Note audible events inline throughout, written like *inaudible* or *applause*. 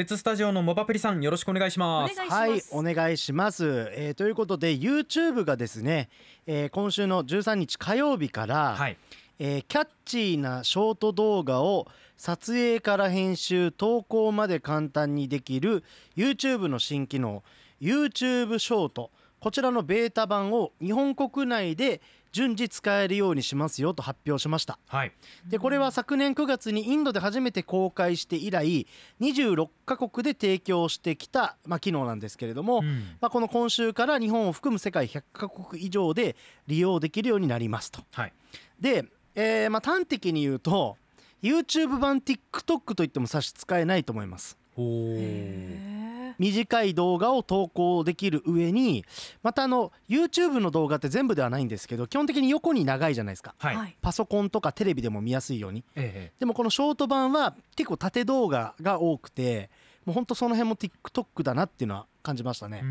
別スタジオのモバプリさんよろしくお願いします。はいお願いします、えーということで YouTube がですね、えー今週の13日火曜日から、はい。えーキャッチーなショート動画を撮影から編集投稿まで簡単にできる YouTube の新機能 YouTube ショート。こちらのベータ版を日本国内で順次使えるようにしますよと発表しました。はい。でこれは昨年9月にインドで初めて公開して以来26カ国で提供してきた、まあ、機能なんですけれども、うん。まあ、この今週から日本を含む世界100カ国以上で利用できるようになりますと。はい。で、えーまあ、端的に言うと YouTube 版 TikTok といっても差し支えないと思います。短い動画を投稿できる上にまたあの YouTube の動画って全部ではないんですけど基本的に横に長いじゃないですか。はい、パソコンとかテレビでも見やすいように。えでもこのショート版は結構縦動画が多くてもうほんとその辺も TikTok だなっていうのは感じましたね。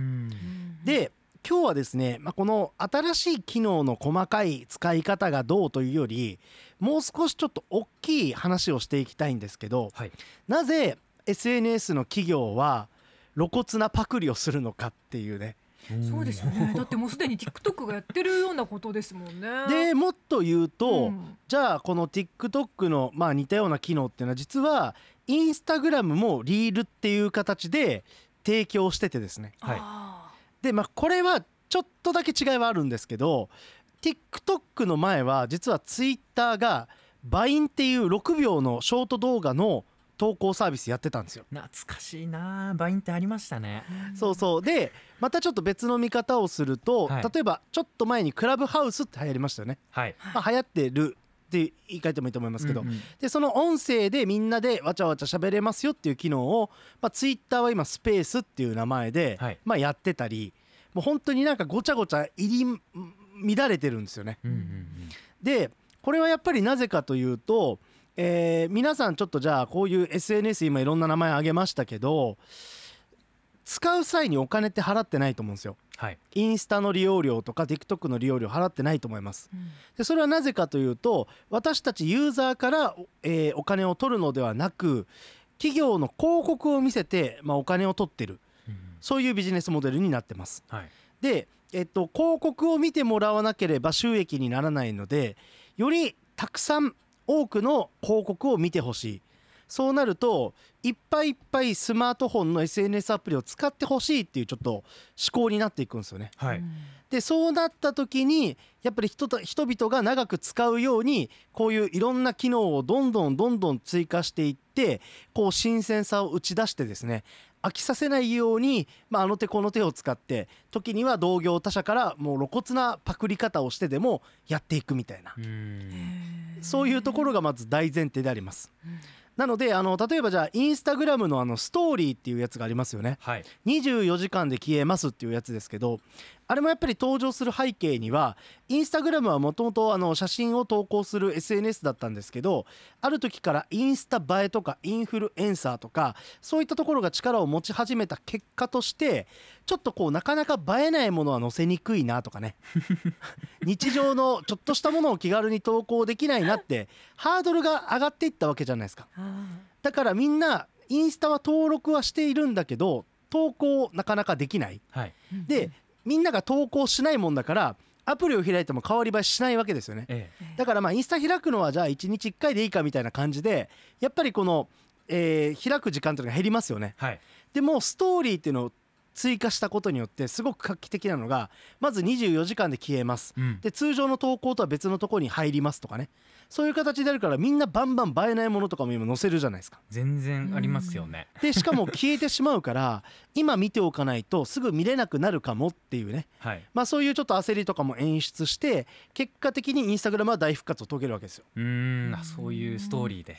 で今日はですね、まあ、この新しい機能の細かい使い方がどうというよりもう少しちょっと大きい話をしていきたいんですけどはい。なぜ SNS の企業は露骨なパクリをするのかっていうね。そうですよね。*laughs* だってもうすでに TikTok がやってるようなことですもんね。でもっと言うと、うん。じゃあこの TikTok のまあ似たような機能っていうのは実はインスタグラムもリールっていう形で提供しててですね。はい。あでまあこれはちょっとだけ違いはあるんですけど TikTok の前は実は Twitter がバインっていう6秒のショート動画の投稿サービスやってたんですよ。懐かしいな。バインってありましたね。ーそうそう。でまたちょっと別の見方をすると、はい。例えばちょっと前にクラブハウスって流行りましたよね。はい。まあ、流行ってるって言い換えてもいいと思いますけど、うんうんでその音声でみんなでわちゃわちゃ喋れますよっていう機能を、まあ、ツイッターは今スペースっていう名前で、はい。まあ、やってたりもう本当になんかごちゃごちゃ入り乱れてるんですよね。うんうん。でこれはやっぱりなぜかというと、えー皆さんちょっとじゃあこういう SNS 今いろんな名前挙げましたけど使う際にお金って払ってないと思うんですよ。はいインスタの利用料とか TikTok の利用料払ってないと思います。うんでそれはなぜかというと私たちユーザーから、えーお金を取るのではなく企業の広告を見せて、まあ、お金を取ってるうんそういうビジネスモデルになってます。はいで、えっと、広告を見てもらわなければ収益にならないのでよりたくさん多くの広告を見てほしい。そうなるといっぱいいっぱいスマートフォンの SNS アプリを使ってほしいっていうちょっと思考になっていくんですよね。はいうんでそうなった時にやっぱり人と人々が長く使うようにこういういろんな機能をどんどんどんどん追加していってこう新鮮さを打ち出してですね飽きさせないように、まあ、あの手この手を使って時には同業他社からもう露骨なパクリ方をしてでもやっていくみたいなそういうところがまず大前提であります。うんなのであの例えばじゃあインスタグラムのあのストーリーっていうやつがありますよね。はい24時間で消えますっていうやつですけどあれもやっぱり登場する背景にはインスタグラムはもともと写真を投稿する SNS だったんですけどある時からインスタ映えとかインフルエンサーとかそういったところが力を持ち始めた結果としてちょっとこうなかなか映えないものは載せにくいなとかね。*laughs* 日常のちょっとしたものを気軽に投稿できないなってハードルが上がっていったわけじゃないですか。あだからみんなインスタは登録はしているんだけど投稿なかなかできない。はい。ーでみんなが投稿しないもんだからアプリを開いても変わり映えしないわけですよね。えうんだからまあインスタ開くのはじゃあ1日1回でいいかみたいな感じでやっぱりこの、えー開く時間というのが減りますよね。えはい。でもストーリーっていうのを追加したことによってすごく画期的なのがまず24時間で消えます。うん。で通常の投稿とは別のところに入りますとかね。そういう形であるからみんなバンバン映えないものとかも今載せるじゃないですか。全然ありますよね。でしかも消えてしまうから今見ておかないとすぐ見れなくなるかもっていうね。はい。まあそういうちょっと焦りとかも演出して結果的にインスタグラムは大復活を遂げるわけですよ。うーん。あそういうストーリーで。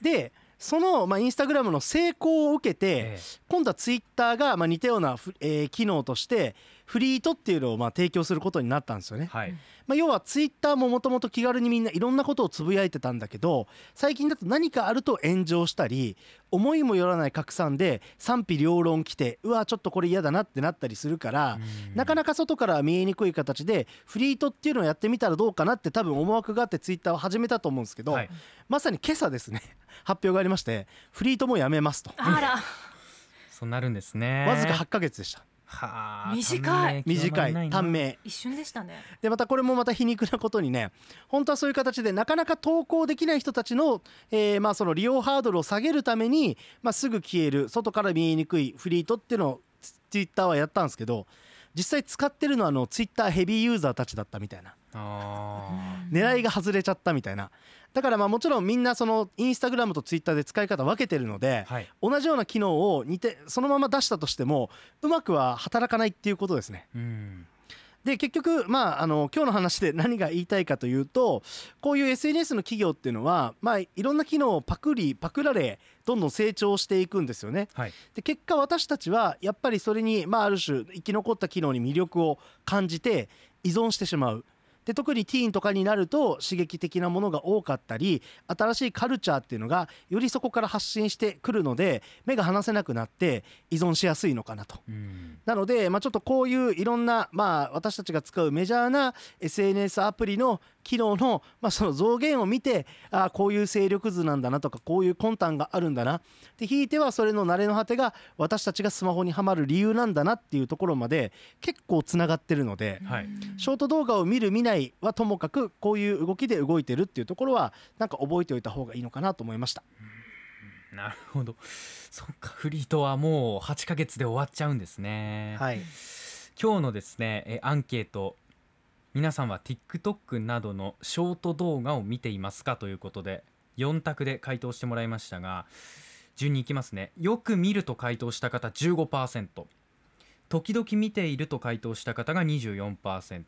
でそのまあインスタグラムの成功を受けてえ今度はツイッターがまあ似たようなフえー機能としてフリートっていうのをまあ提供することになったんですよね。えはい。まあ要はツイッターももともと気軽にみんないろんなことをつぶやいてたんだけど最近だと何かあると炎上したり思いもよらない拡散で賛否両論来てうわちょっとこれ嫌だなってなったりするからなかなか外からは見えにくい形でフリートっていうのをやってみたらどうかなって多分思惑があってツイッターを始めたと思うんですけど、はい。まさに今朝ですね発表がありましてフリートもやめますと。あら。*laughs* そうなるんですね。わずか8ヶ月でした。はあ *laughs* 短い。短い短命。一瞬でしたね。でまたこれもまた皮肉なことにね本当はそういう形でなかなか投稿できない人たちの,、えーまあその利用ハードルを下げるために、まあ、すぐ消える外から見えにくいフリートっていうのをツイッターはやったんですけど実際使ってるのはあのツイッターヘビーユーザーたちだったみたいな。あ *laughs* 狙いが外れちゃったみたいなだからまあもちろんみんなそのインスタグラムとツイッターで使い方分けてるのでーはい同じような機能を似てそのまま出したとしてもうまくは働かないっていうことですね。うんで結局まああの今日の話で何が言いたいかというとこういう SNS の企業っていうのはまあいろんな機能をパクリパクられどんどん成長していくんですよね。はいで結果私たちはやっぱりそれに、まあ、ある種生き残った機能に魅力を感じて依存してしまう。で特にティーンとかになると刺激的なものが多かったり新しいカルチャーっていうのがよりそこから発信してくるので目が離せなくなって依存しやすいのかなと。うんなので、まあ、ちょっとこういういろんな、まあ、私たちが使うメジャーな SNS アプリの機能の,、まあその増減を見てああこういう勢力図なんだなとかこういう魂胆があるんだな。でひいてはそれの慣れの果てが私たちがスマホにはまる理由なんだなっていうところまで結構つながってるので。はい。ショート動画を見る見ないはともかくこういう動きで動いてるっていうところはなんか覚えておいた方がいいのかなと思いました。なるほど。そっか。フリートはもう8ヶ月で終わっちゃうんですね、はい、今日のですねえアンケート皆さんは TikTok などのショート動画を見ていますかということで4択で回答してもらいましたが順にいきますね。よく見ると回答した方15%時々見ていると回答した方が24%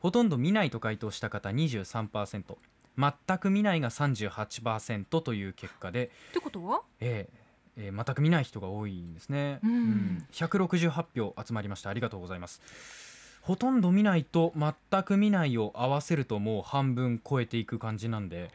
ほとんど見ないと回答した方23%全く見ないが38%という結果でってことは？えええー全く見ない人が多いんですね、うん。168票集まりました。ありがとうございますほとんど見ないと全く見ないを合わせるともう半分超えていく感じなんで、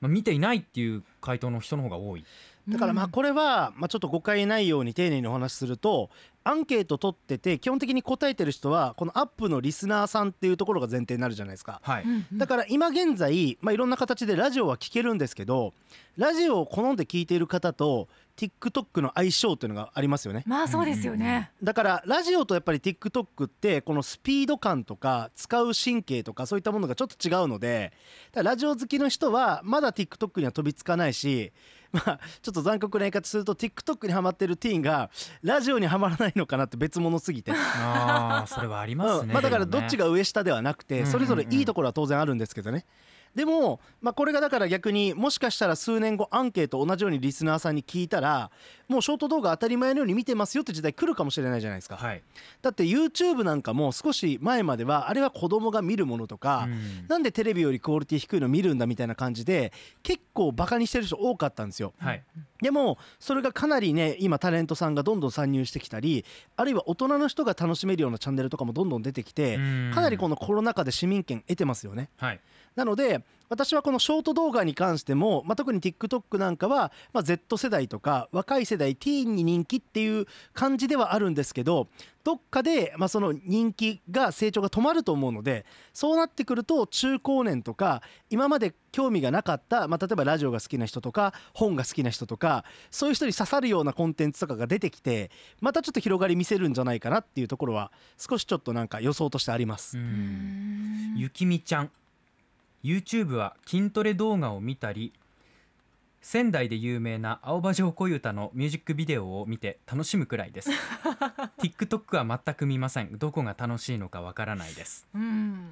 まあ、見ていないっていう回答の人の方が多い。だからまあうん。これはまあちょっと誤解ないように丁寧にお話しするとアンケート取ってて基本的に答えてる人はこのアップのリスナーさんっていうところが前提になるじゃないですか。はい、だから今現在、まあ、いろんな形でラジオは聞けるんですけどラジオを好んで聞いている方と TikTok の相性っていうのがありますよね。まあそうですよね。だからラジオとやっぱり TikTok ってこのスピード感とか使う神経とかそういったものがちょっと違うのでラジオ好きの人はまだ TikTok には飛びつかないしまあちょっと残酷な言い方すると TikTok にハマってるティーンがラジオにはまらないのかなって別物すぎて。ああそれはありますね、うん。まあ、だからどっちがが上下ではなくうんうんうん。てそれぞれいいところは当然あるんですけどねでも、まあ、これがだから逆にもしかしたら数年後アンケート同じようにリスナーさんに聞いたらもうショート動画当たり前のように見てますよって時代来るかもしれないじゃないですか。はい、だって YouTube なんかも少し前まではあれは子供が見るものとか、うん。なんでテレビよりクオリティ低いの見るんだみたいな感じで結構バカにしてる人多かったんですよ。はい。でもそれがかなりね今タレントさんがどんどん参入してきたりあるいは大人の人が楽しめるようなチャンネルとかもどんどん出てきてかなりこののコロナ禍で市民権得てますよね。はいなので私はこのショート動画に関しても、まあ、特に TikTok なんかは、まあ、Z 世代とか若い世代ティーンに人気っていう感じではあるんですけどどっかで、まあ、その人気が成長が止まると思うのでそうなってくると中高年とか今まで興味がなかった、まあ、例えばラジオが好きな人とか本が好きな人とかそういう人に刺さるようなコンテンツとかが出てきてまたちょっと広がり見せるんじゃないかなっていうところは少しちょっとなんか予想としてあります。うん。ゆきみちゃん YouTube は筋トレ動画を見たり仙台で有名な青葉城小唄のミュージックビデオを見て楽しむくらいです。*laughs* TikTok は全く見ません。どこが楽しいのかわからないです。うん、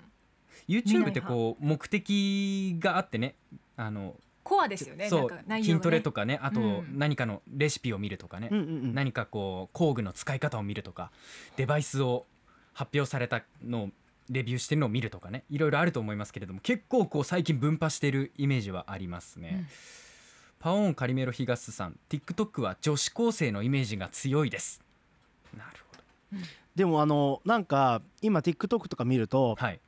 YouTube ってこう目的があってね。あのコアですよね。そうね。筋トレとかね。あとうん。何かのレシピを見るとかね、うん。何かこう工具の使い方を見るとかデバイスを発表されたのをレビューしてるのを見るとかねいろいろあると思いますけれども結構こう最近分派してるイメージはありますね、うん。パオーンカリメロヒガスさん TikTok は女子高生のイメージが強いです。なるほど。でもあのなんか今 TikTok とか見ると、はい。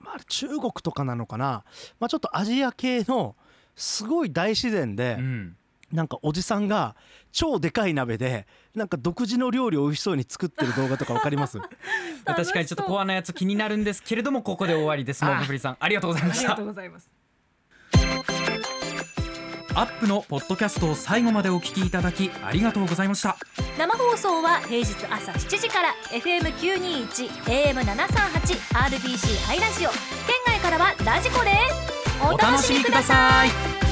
まあ、中国とかなのかな、まあ、ちょっとアジア系のすごい大自然で、うんなんかおじさんが超でかい鍋でなんか独自の料理を美味しそうに作ってる動画とかわかります？*laughs* 確かにちょっとコアなやつ気になるんです。けれどもここで終わりです。モグフリさん。ありがとうございました。ありがとうございますアップのポッドキャストを最後までお聞きいただきありがとうございました。生放送は平日朝7時から FM921 AM738 RBC ハイラジオ。県外からはラジコですお楽しみください。